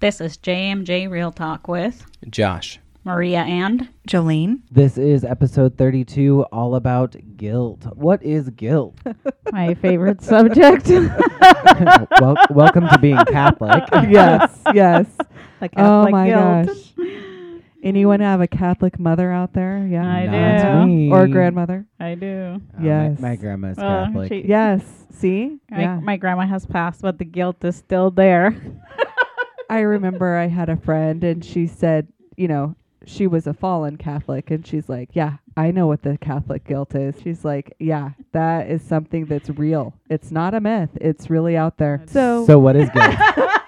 This is JMJ Real Talk with Josh. Maria and Jolene. This is episode 32, all about guilt. What is guilt? my favorite subject. well, welcome to being Catholic. yes, yes. The Oh my guilt. gosh. Anyone have a Catholic mother out there? Yeah. I Not do. me. Or grandmother? I do. Oh, Yes. My, my grandma's Well, Catholic. she- Yes. See? My, yeah. my grandma has passed, but the guilt is still there. I remember I had a friend and she said, you know, she was a fallen Catholic and she's like, Yeah, I know what the Catholic guilt is. She's like, Yeah, that is something that's real. It's not a myth. It's really out there. So, so, what is guilt?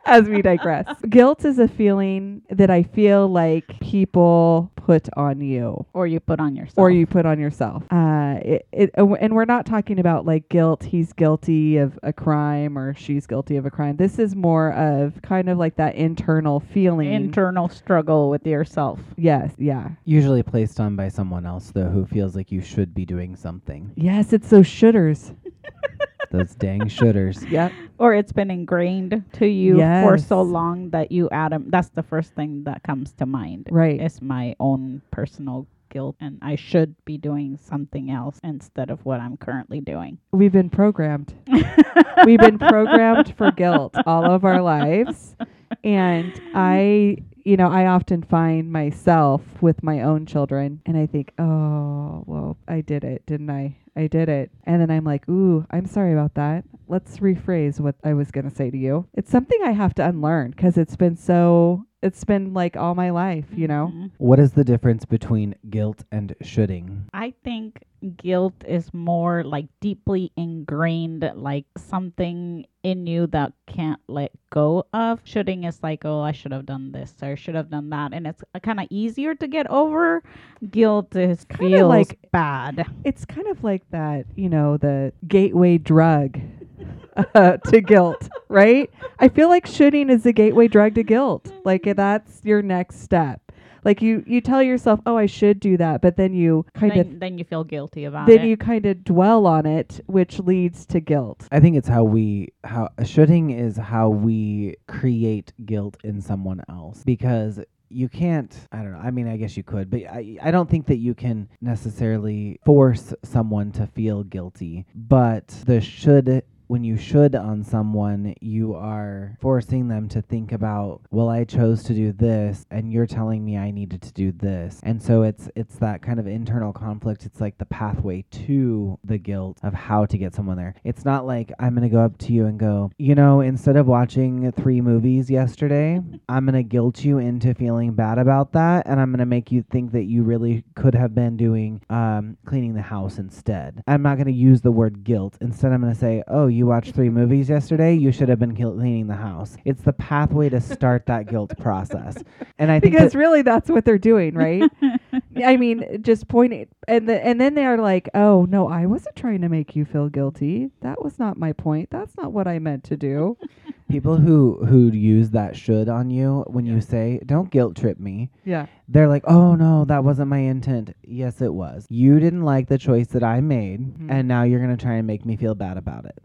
as we digress, guilt is a feeling that I feel like people put on you. or you put on yourself. or you put on yourself. Uh, it, it, and we're not talking about like guilt. He's guilty of a crime or she's guilty of a crime. This is more of kind of like that internal feeling. internal struggle with yourself. yes, yeah, Usually placed on by someone else, though, who feels like you should be doing something. yes. It's those shooters. Those dang shooters. Yep. Or it's been ingrained to you for so Yes. long that you add 'em- That's the first thing that comes to mind. Right. It's my own personal guilt, and I should be doing something else instead of what I'm currently doing. We've been programmed. We've been programmed for guilt all of our lives. And I, you know, I often find myself with my own children and I think, oh, well, I did it, didn't I? I did it. And then I'm like, ooh, I'm sorry about that. Let's rephrase what I was going to say to you. It's something I have to unlearn because it's been so, it's been like all my life, you know? Mhm. What is the difference between guilt and shoulding? I think guilt is more like deeply ingrained, like something in you that can't let go of. Shoulding is like, oh, I should have done this or should have done that, and it's kind of easier to get over. Guilt is Kinda like- bad. It's kind of like that, you know, the gateway drug uh, to guilt, right? I feel like shoulding is the gateway drug to guilt. Like that's your next step. Like you, you tell yourself, "Oh, I should do that," but then you kind of Then, then you feel guilty about it. then it. you kind of dwell on it, which leads to guilt. I think it's how we how shoulding is how we create guilt in someone else because you can't I don't know I mean I guess you could but I I don't think that you can necessarily force someone to feel guilty but the should when you should on someone, you are forcing them to think about, well, I chose to do this, and you're telling me I needed to do this, and so it's it's that kind of internal conflict. It's like the pathway to the guilt of how to get someone there. It's not like I'm gonna go up to you and go, you know, instead of watching three movies yesterday, I'm gonna guilt you into feeling bad about that, and I'm gonna make you think that you really could have been doing um, cleaning the house instead. I'm not gonna use the word guilt. Instead, I'm gonna say, oh, you watched three movies yesterday. You should have been cleaning the house. It's the pathway to start that guilt process, and I think Because that- really, that's what they're doing, right? I mean, just pointing, and the, and then they are like, "Oh no, I wasn't trying to make you feel guilty. That was not my point. That's not what I meant to do." people who who use that should on you when you say, don't guilt trip me. Yeah. They're like, "Oh no, that wasn't my intent." Yes, it was. You didn't like the choice that I made, Mhm. and now you're going to try and make me feel bad about it.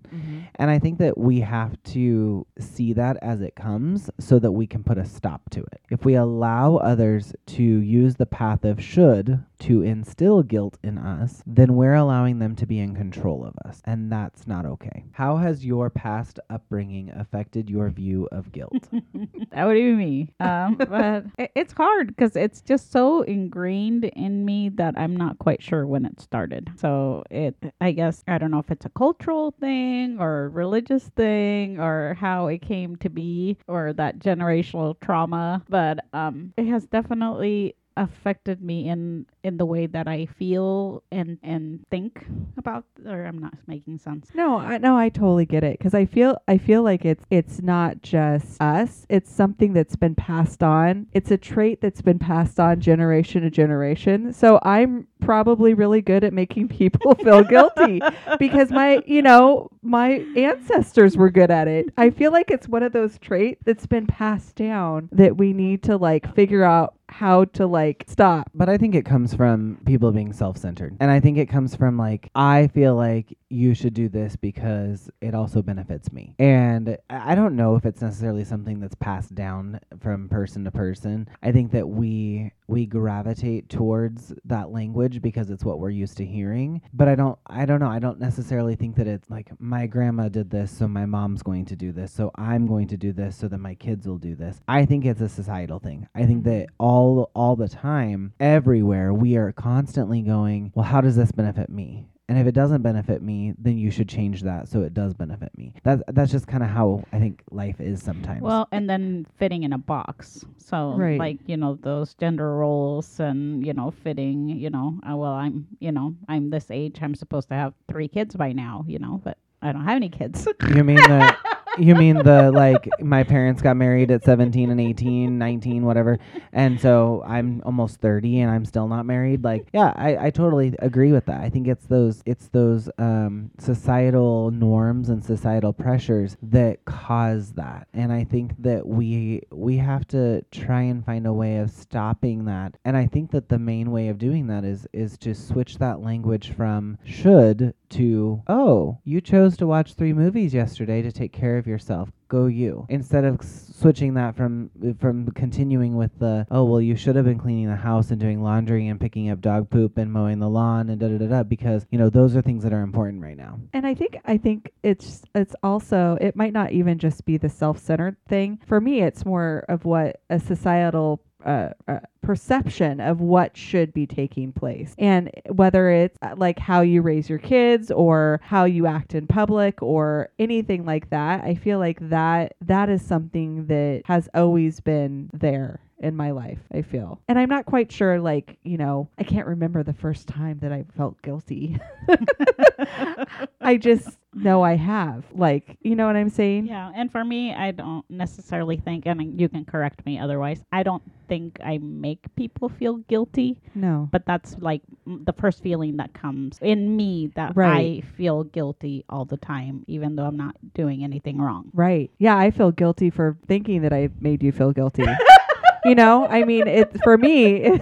And I think that we have to see that as it comes so that we can put a stop to it. If we allow others to use the path of should to instill guilt in us, then we're allowing them to be in control of us, and that's not okay. How has your past upbringing affected your view of guilt? that would be me. Um, but it, it's hard because it's just so ingrained in me that I'm not quite sure when it started. So it, I guess, I don't know if it's a cultural thing or religious thing or how it came to be or that generational trauma. But um, it has definitely affected me in in the way that I feel and and think about or I'm not making sense. No, I no, I totally get it because I feel I feel like it's it's not just us. It's something that's been passed on. It's a trait that's been passed on generation to generation. So I'm probably really good at making people feel guilty because my you know my ancestors were good at it. I feel like it's one of those traits that's been passed down that we need to like figure out how to like stop. But I think it comes from people being self centered. And I think it comes from like, I feel like you should do this because it also benefits me. And I don't know if it's necessarily something that's passed down from person to person. I think that we we gravitate towards that language because it's what we're used to hearing. But I don't I don't know. I don't necessarily think that it's like my grandma did this so my mom's going to do this. So I'm going to do this so that my kids will do this. I think it's a societal thing. I think mm-hmm. that all all the time everywhere we are constantly going, well how does this benefit me? And if it doesn't benefit me, then you should change that so it does benefit me. That's that's just kind of how I think life is sometimes. Well, and then fitting in a box. So, Right. like, you know, those gender roles and, you know, fitting, you know, uh, well, I'm, you know, I'm this age. I'm supposed to have three kids by now, you know, but I don't have any kids. you mean the you mean the like my parents got married at 17 and 18 19 whatever. And so i'm almost 30 and i'm still not married. Like yeah i, I totally agree with that. I think it's those it's those um, societal norms and societal pressures that cause that. And i think that we we have to try and find a way of stopping that. And i think that the main way of doing that is is to switch that language from should to oh you chose to watch three movies yesterday to take care of yourself. Go you. Instead of switching that from uh, from continuing with the oh well you should have been cleaning the house and doing laundry and picking up dog poop and mowing the lawn and da da da da because you know those are things that are important right now. And I think I think it's it's also it might not even just be the self-centered thing. For me, it's more of what a societal uh, perception of what should be taking place, and whether it's uh, like how you raise your kids or how you act in public or anything like that. I feel like that that is something that has always been there in my life, I feel. And I'm not quite sure, like, you know, I can't remember the first time that I felt guilty. I just know I have. Like, you know what I'm saying? yeah. And for me, I don't necessarily think, and you can correct me otherwise, I don't think I make people feel guilty. No. but that's like m- the first feeling that comes in me that Right. I feel guilty all the time, even though I'm not doing anything wrong. Right. Yeah, I feel guilty for thinking that I made you feel guilty. you know, I mean, it for me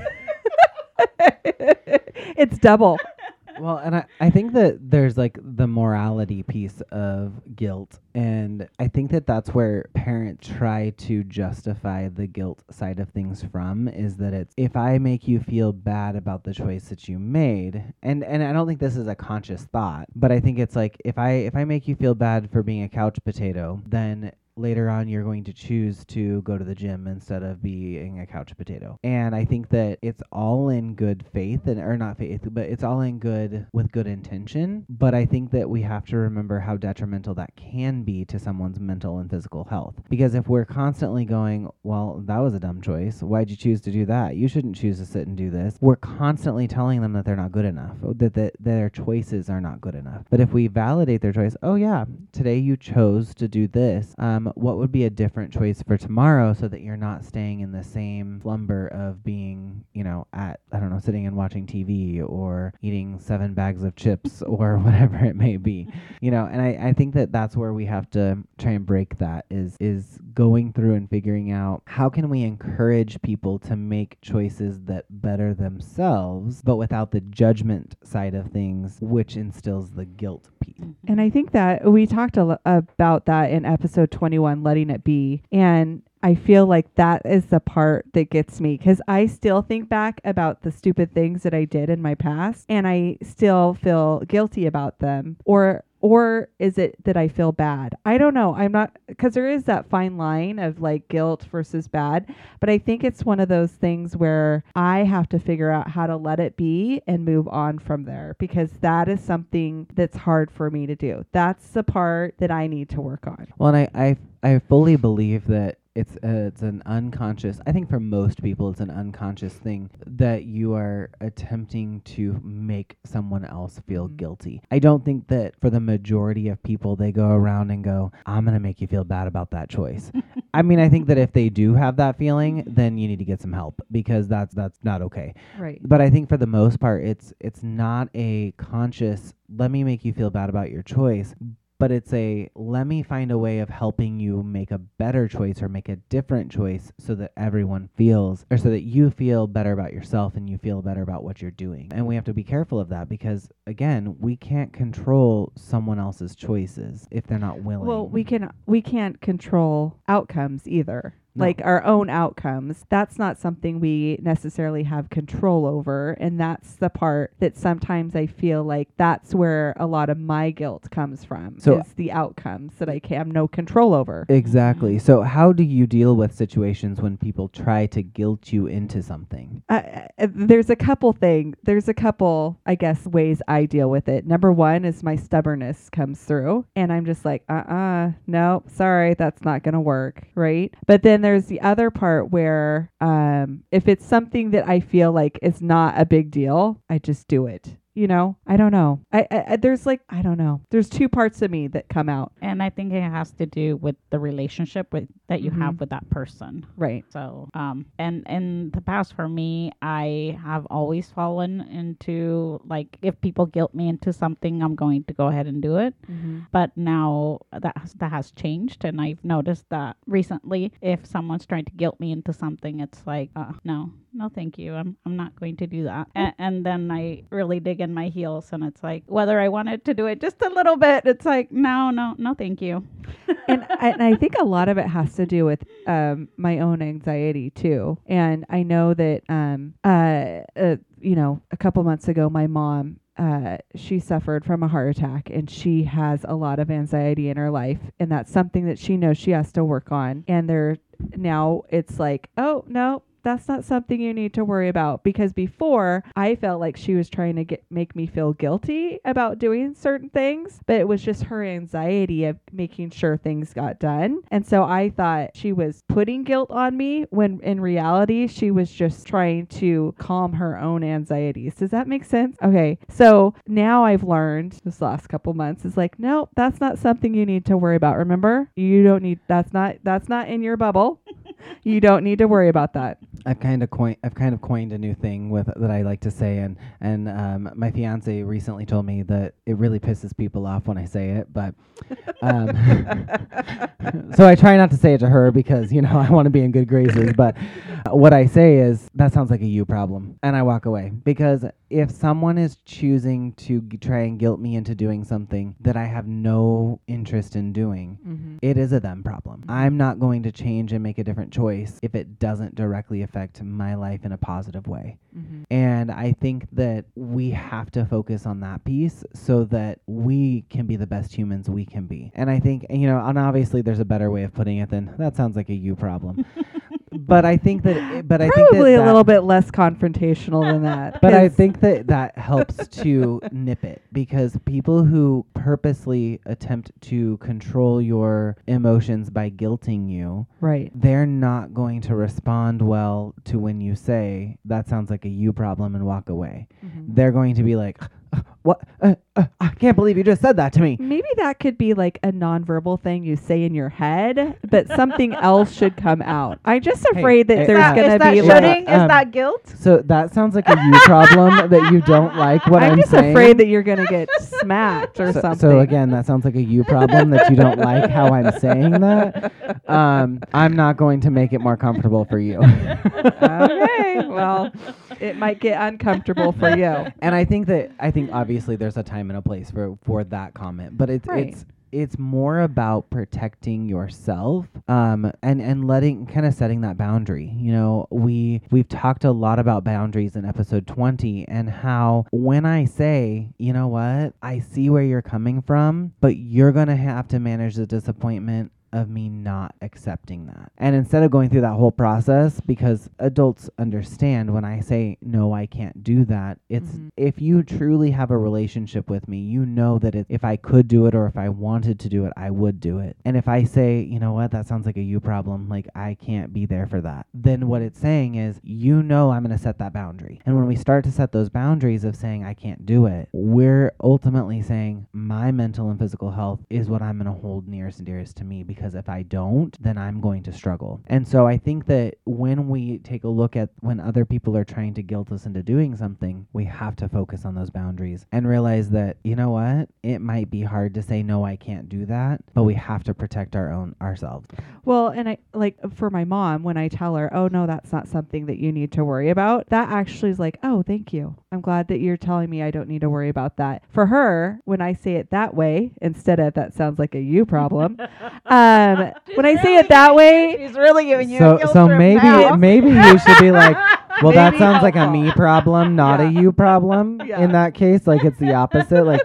it's double. Well, and I, I think that there's like the morality piece of guilt. And I think that that's where parents try to justify the guilt side of things from is that it's if I make you feel bad about the choice that you made, and, and I don't think this is a conscious thought, but I think it's like if I if I make you feel bad for being a couch potato, then later on you're going to choose to go to the gym instead of being a couch potato. And I think that it's all in good faith and or not faith, but it's all in good with good intention, but I think that we have to remember how detrimental that can be to someone's mental and physical health. Because if we're constantly going, well, that was a dumb choice. Why'd you choose to do that? You shouldn't choose to sit and do this. We're constantly telling them that they're not good enough, that, that their choices are not good enough. But if we validate their choice, oh yeah, today you chose to do this. Um, what would be a different choice for tomorrow so that you're not staying in the same slumber of being, you know, at I don't know, sitting and watching TV or eating seven bags of chips or whatever it may be you know? And I, I think that that's where we have to try and break that is is going through and figuring out how can we encourage people to make choices that better themselves but without the judgment side of things which instills the guilt piece. And I think that we talked lo- about that in episode 21, letting it be. And I feel like that is the part that gets me because I still think back about the stupid things that I did in my past and I still feel guilty about them. Or or is it that I feel bad? I don't know. I'm not because there is that fine line of like guilt versus bad, but I think it's one of those things where I have to figure out how to let it be and move on from there because that is something that's hard for me to do. That's the part that I need to work on. well and i i, I fully believe that it's uh, it's an unconscious i think for most people it's an unconscious thing that you are attempting to make someone else feel Mhm. guilty i don't think that for the majority of people they go around and go i'm going to make you feel bad about that choice i mean i think that if they do have that feeling then you need to get some help because that's that's not okay Right. but I think for the most part, it's it's not a conscious. Let me make you feel bad about your choice, but it's a let me find a way of helping you make a better choice or make a different choice so that everyone feels or so that you feel better about yourself and you feel better about what you're doing. And we have to be careful of that because again, we can't control someone else's choices if they're not willing. Well, we can we can't control outcomes either. No. Like our own outcomes. That's not something we necessarily have control over, and that's the part that sometimes I feel like that's where a lot of my guilt comes from. So- is the outcomes that I can have no control over. Exactly. So, how do you deal with situations when people try to guilt you into something? uh, uh, there's a couple thing there's a couple i guess ways i deal with it number one is my stubbornness comes through and i'm just like uh-uh no sorry that's not gonna work right but then there's the other part where um if it's something that i feel like is not a big deal i just do it you know? I don't know. I, I I- there's like i don't know. There's two parts of me that come out. And I think it has to do with the relationship with that you Mhm. have with that person. right. So, um, and in the past for me, I have always fallen into like if people guilt me into something, I'm going to go ahead and do it. But now that has, that has changed, and I've noticed that recently, if someone's trying to guilt me into something, it's like, uh, no, no, thank you, I'm I'm not going to do that. And, and then I really dig in my heels, and it's like whether I wanted to do it just a little bit, it's like, no, no, no, thank you. and, I, and I think a lot of it has to do with um, my own anxiety too. And I know that, um, uh, uh, you know, a couple months ago, my mom. Uh, she suffered from a heart attack and she has a lot of anxiety in her life and that's something that she knows she has to work on and there now it's like oh no that's not something you need to worry about because before I felt like she was trying to get make me feel guilty about doing certain things, but it was just her anxiety of making sure things got done. And so I thought she was putting guilt on me when in reality she was just trying to calm her own anxieties. Does that make sense? Okay. So now I've learned this last couple months is like, no, that's not something you need to worry about. Remember? You don't need that's not that's not in your bubble. you don't need to worry about that. I've kind of coined I've kind of coined a new thing with that I like to say and and um, my fiance recently told me that it really pisses people off when I say it but um, so I try not to say it to her because you know I want to be in good graces but what I say is that sounds like a you problem and I walk away because if someone is choosing to g- try and guilt me into doing something that I have no interest in doing Mm-hmm. it is a them problem. I'm not going to change and make a different choice if it doesn't directly affect my life in a positive way. Mm-hmm. And I think that we have to focus on that piece so that we can be the best humans we can be. And I think, you know, and obviously there's a better way of putting it than that sounds like a you problem. but I think that, but I think that Probably a that- little bit less confrontational than that. but I 'cause- think that that helps to nip it because people who purposely attempt to control your emotions by guilting you, right. they're not going to respond well to when you say, that sounds like a you problem and walk away. Mm-hmm. They're going to be like, "Uh, what? Uh, uh, I can't believe you just said that to me. Maybe that could be like a nonverbal thing you say in your head, but something else should come out. I'm just afraid that hey, there's uh, going to is that be shoulding? like. is um, that guilt? So that sounds like a you problem that you don't like what I'm, saying. I'm, just saying. afraid that you're going to get smacked or so, something. so again, that sounds like a you problem that you don't like how I'm saying that. Um, I'm not going to make it more comfortable for you. okay, well, it might get uncomfortable for you. and I think that I think obviously there's a time and a place for for that comment, but it's Right. it's it's more about protecting yourself um and and letting kind of setting that boundary you know we we've talked a lot about boundaries in episode 20 and how when i say you know what i see where you're coming from but you're gonna have to manage the disappointment of me not accepting that. And instead of going through that whole process, because adults understand when I say, no, I can't do that, it's Mhm. if you truly have a relationship with me, you know that it, if I could do it or if I wanted to do it, I would do it. And if I say, you know what, that sounds like a you problem, like I can't be there for that, then what it's saying is, you know, I'm going to set that boundary. And when we start to set those boundaries of saying, I can't do it, we're ultimately saying, my mental and physical health is what I'm going to hold nearest and dearest to me because because if I don't, then I'm going to struggle. And so I think that when we take a look at when other people are trying to guilt us into doing something, we have to focus on those boundaries and realize that, you know what? It might be hard to say no, I can't do that, but we have to protect our own ourselves. Well, and I like for my mom when I tell her, "Oh no, that's not something that you need to worry about." That actually is like, "Oh, thank you. I'm glad that you're telling me I don't need to worry about that." For her, when I say it that way instead of that sounds like a you problem. Uh, um, when I say it that way, she's really giving you. so so maybe now. maybe you should be like well that Maybe sounds like a me problem not a you problem Yeah. in that case like it's the opposite like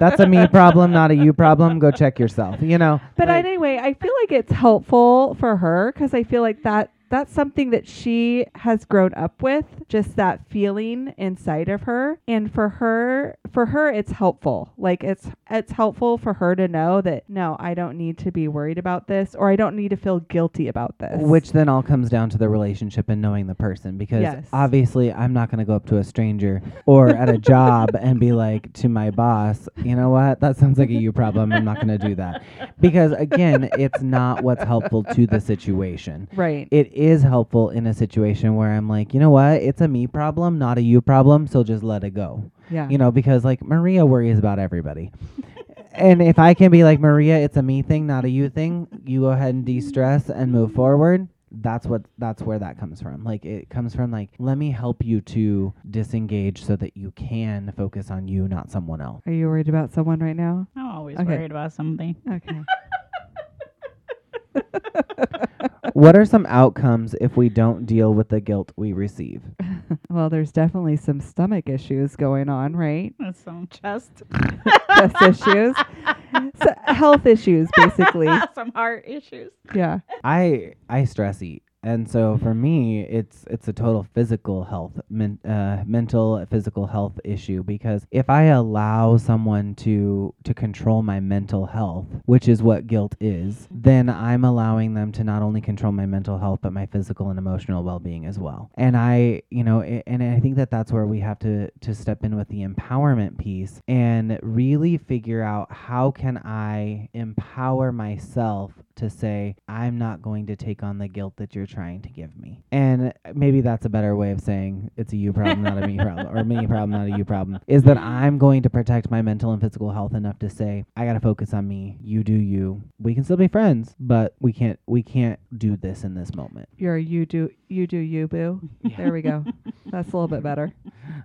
that's a me problem not a you problem go check yourself you know But like, anyway, I feel like it's helpful for her because I feel like that that's something that she has grown up with, just that feeling inside of her. And for her, for her, it's helpful. Like it's it's helpful for her to know that no, I don't need to be worried about this, or I don't need to feel guilty about this. which then all comes down to the relationship and knowing the person because Yes. obviously I'm not going to go up to a stranger or at a job and be like to my boss, you know what? That sounds like a you problem. I'm not going to do that. Because again, it's not what's helpful to the situation. right. it is helpful in a situation where I'm like, you know what? It's a me problem, not a you problem, so just let it go. yeah. You know, because like Maria worries about everybody. and if I can be like, Maria, it's a me thing, not a you thing, you go ahead and de stress and move forward. That's what that's where that comes from. Like it comes from like let me help you to disengage so that you can focus on you, not someone else. Are you worried about someone right now? I'm always Okay. worried about something. Okay. what are some outcomes if we don't deal with the guilt we receive? well, there's definitely some stomach issues going on, right? That's some chest. Chest issues, so, health issues, basically. some heart issues. Yeah. I I stress eat, and so for me, it's it's a total physical health, men, uh, mental physical health issue because if I allow someone to to control my mental health, which is what guilt is, then I'm allowing them to not only control my mental health but my physical and emotional well-being as well. And I, you know, and I think that that's where we have to to step in with the empowerment piece and really figure out how can I empower myself to say I'm not going to take on the guilt that you're trying to give me. And uh, maybe that's a better way of saying it's a you problem, not a me problem, or me problem, not a you problem. Is that I'm going to protect my mental and physical health enough to say I got to focus on me. You do you. We can still be friends, but we can't we can't do this in this moment. You're a you do you do you boo. There we go. That's a little bit better.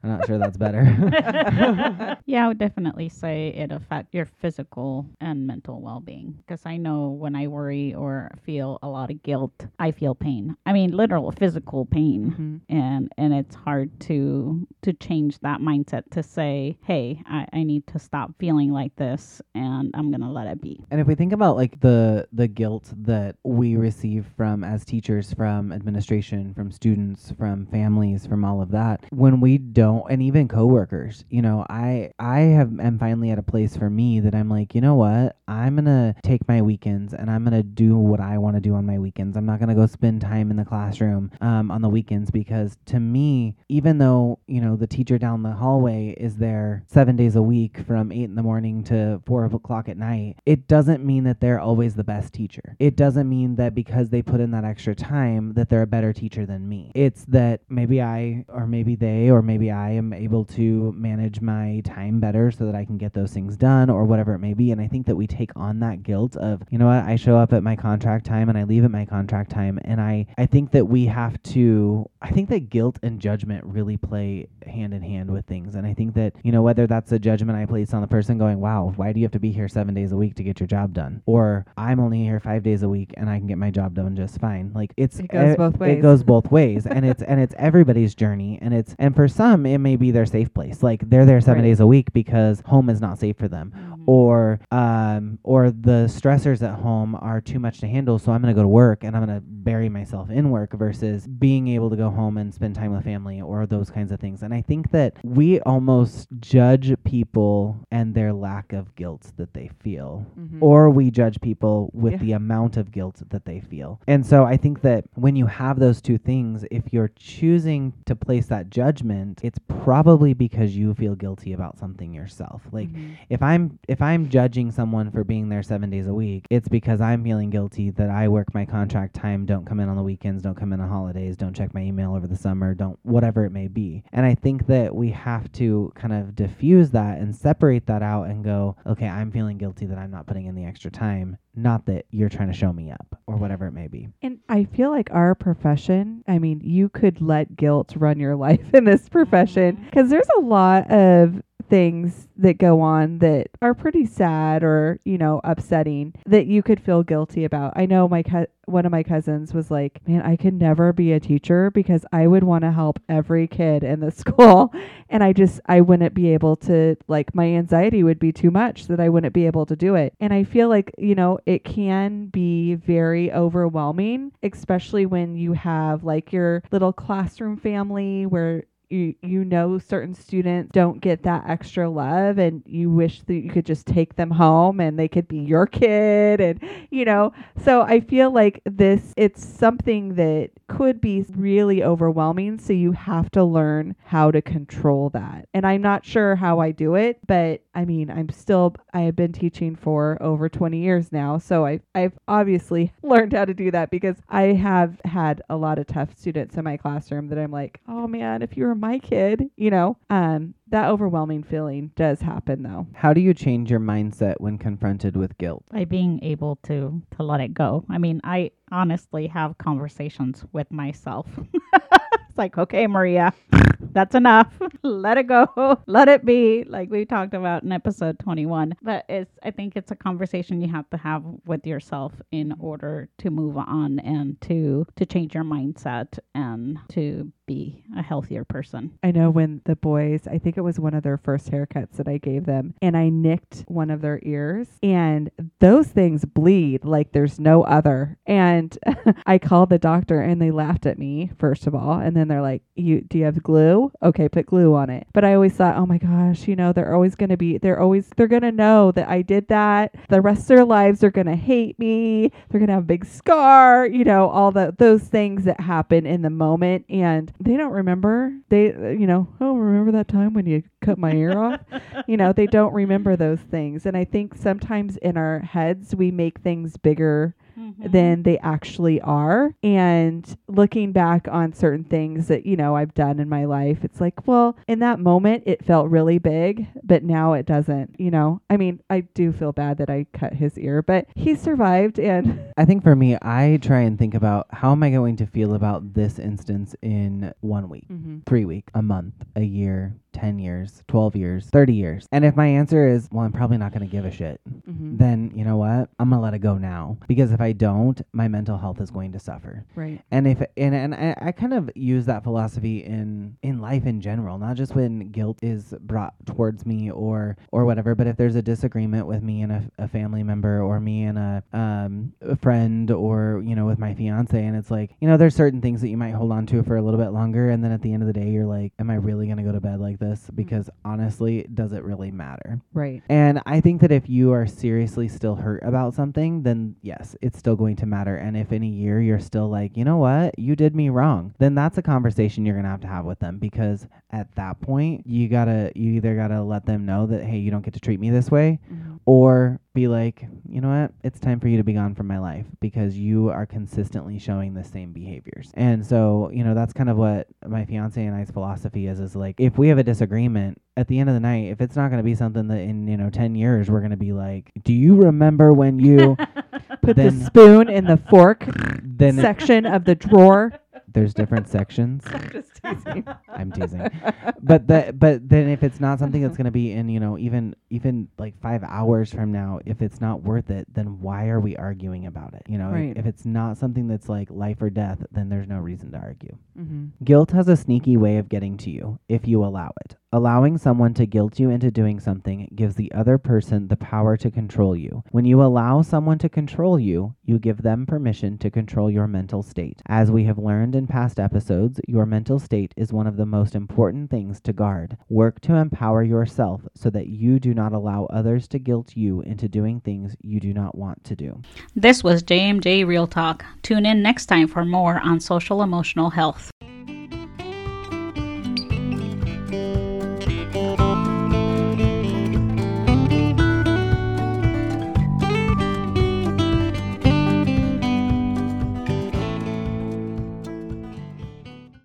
I'm not sure that's better. yeah, I would definitely say it affects your physical and mental well-being because I know when I worry or feel a lot of guilt, I feel pain. I mean, literal physical pain, Mhm. and and it's hard to to change that mindset to say, hey, I, I need to stop feeling like this, and I'm gonna let it be. And if we think about like the the guilt that we receive from as teachers, from administration, from students, from families, from all of that, when we don't, and even coworkers, you know, I I have am finally at a place for me that I'm like, you know what, I'm gonna take my weekends and I'm gonna do what I want to do on my weekends. I'm not gonna go spend time in the classroom um, on the weekends because to me, even though you know the teacher down the hallway is there seven days a week from eight in the morning to four o'clock at night, it doesn't mean that they're always the best teacher. It doesn't mean that because they put in that extra time that they're a better teacher than me. It's that maybe I or maybe they or maybe I am able to manage my time better so that I can get those things done or whatever it may be. And I think that we take on that guilt of, you know what, I show up at my contract time and I leave at my contract time. And I, I think that we have to, I think that guilt and judgment really play hand in hand with things. And I think that, you know, whether that's a judgment I place on the person going, wow, why do you have to be here seven days a week to get your job done? Or I'm only here five days a week and I can get my job done just fine. Like it's, It goes e- both It ways. goes both ways. and it's, and it's everybody's journey. And it's, and for some, it may be their safe place. Like they're there seven Right. days a week because home is not safe for them Mm-hmm. Or um or the stressors at home are too much to handle so i'm going to go to work and i'm going to bury myself in work versus being able to go home and spend time with family or those kinds of things and i think that we almost judge people and their lack of guilt that they feel Mhm. or we judge people with Yeah. the amount of guilt that they feel. And so I think that when you have those two things, if you're choosing to place that judgment, it's probably because you feel guilty about something yourself. Like Mhm. if I'm if I'm judging someone for being there seven days a week, it's because I'm feeling guilty that I work my contract time, don't come in on the weekends, don't come in on holidays, don't check my email over the summer, don't whatever it may be. And I think that we have to kind of diffuse that and separate that out and go, okay, I'm feeling guilty that I'm not putting in the extra time, not that you're trying to show me up or whatever it may be. And I feel like our profession, I mean, you could let guilt run your life in this profession mm-hmm. because there's a lot of things that go on that are pretty sad or you know upsetting that you could feel guilty about. I know my co- one of my cousins was like, "Man, I could never be a teacher because I would want to help every kid in the school and I just I wouldn't be able to like my anxiety would be too much that I wouldn't be able to do it." And I feel like, you know, it can be very overwhelming, especially when you have like your little classroom family where you you know certain students don't get that extra love and you wish that you could just take them home and they could be your kid and you know. So i feel like this it's something that could be really overwhelming so you have to learn how to control that. And i'm not sure how i do it but i mean i'm still i have been teaching for over 20 years now so i i've obviously learned how to do that because i have had a lot of tough students in my classroom that i'm like oh man if you were my kid, you know, um, that overwhelming feeling does happen though. How do you change your mindset when confronted with guilt? by being able to to let it go. I mean, I honestly have conversations with myself. it's like, okay, Maria, that's enough. let it go. Let it be. Like we talked about in episode 21. But it's I think it's a conversation you have to have with yourself in order to move on and to to change your mindset and to be a healthier person. I know when the boys, I think it was one of their first haircuts that I gave them, and I nicked one of their ears, and those things bleed like there's no other. And I called the doctor, and they laughed at me first of all, and then they're like, "You do you have glue? Okay, put glue on it." But I always thought, "Oh my gosh, you know, they're always going to be, they're always, they're going to know that I did that. The rest of their lives are going to hate me. They're going to have a big scar, you know, all the those things that happen in the moment, and they don't remember. They, uh, you know, oh, remember that time when you cut my ear off? You know, they don't remember those things. And I think sometimes in our heads, we make things bigger than they actually are. And looking back on certain things that, you know, I've done in my life, it's like, well, in that moment, it felt really big, but now it doesn't, you know. I mean, I do feel bad that I cut his ear, but he survived. And I think for me, I try and think about how am I going to feel about this instance in one week, three weeks, a month, a year, 10 years, 12 years, 30 years. And if my answer is, well, I'm probably not going to give a shit, Mhm. then you know what? I'm going to let it go now. Because if I don't, my mental health is going to suffer. right. And if and, and I, I kind of use that philosophy in in life in general, not just when guilt is brought towards me or or whatever, but if there's a disagreement with me and a, a family member or me and a um a friend or you know with my fiance and it's like you know there's certain things that you might hold on to for a little bit longer and then at the end of the day you're like am I really going to go to bed like this because honestly does it really matter Right. and I think that if you are seriously still hurt about something, then yes, it's still going to matter. And if in a year you're still like, you know what, you did me wrong, then that's a conversation you're going to have to have with them because at that point, you got to, you either got to let them know that, hey, you don't get to treat me this way, Mhm. or be like, you know what, it's time for you to be gone from my life because you are consistently showing the same behaviors. And so, you know, that's kind of what my fiance and I's philosophy is is like if we have a disagreement at the end of the night, if it's not going to be something that in, you know, 10 years we're going to be like, "Do you remember when you Put the spoon in the fork then section of the drawer. There's different sections. Just teasing. I'm teasing. But the but then if it's not something that's going to be in, you know, even even like 5 hours from now, if it's not worth it, then why are we arguing about it? You know, Right. if it's not something that's like life or death, then there's no reason to argue. hmm Guilt has a sneaky way of getting to you if you allow it. Allowing someone to guilt you into doing something gives the other person the power to control you. When you allow someone to control you, you give them permission to control your mental state. As we have learned in past episodes, your mental state is one of the most important things to guard. Work to empower yourself so that you do not allow others to guilt you into doing things you do not want to do. This was JMJ Real Talk. Tune in next time for more on social emotional health.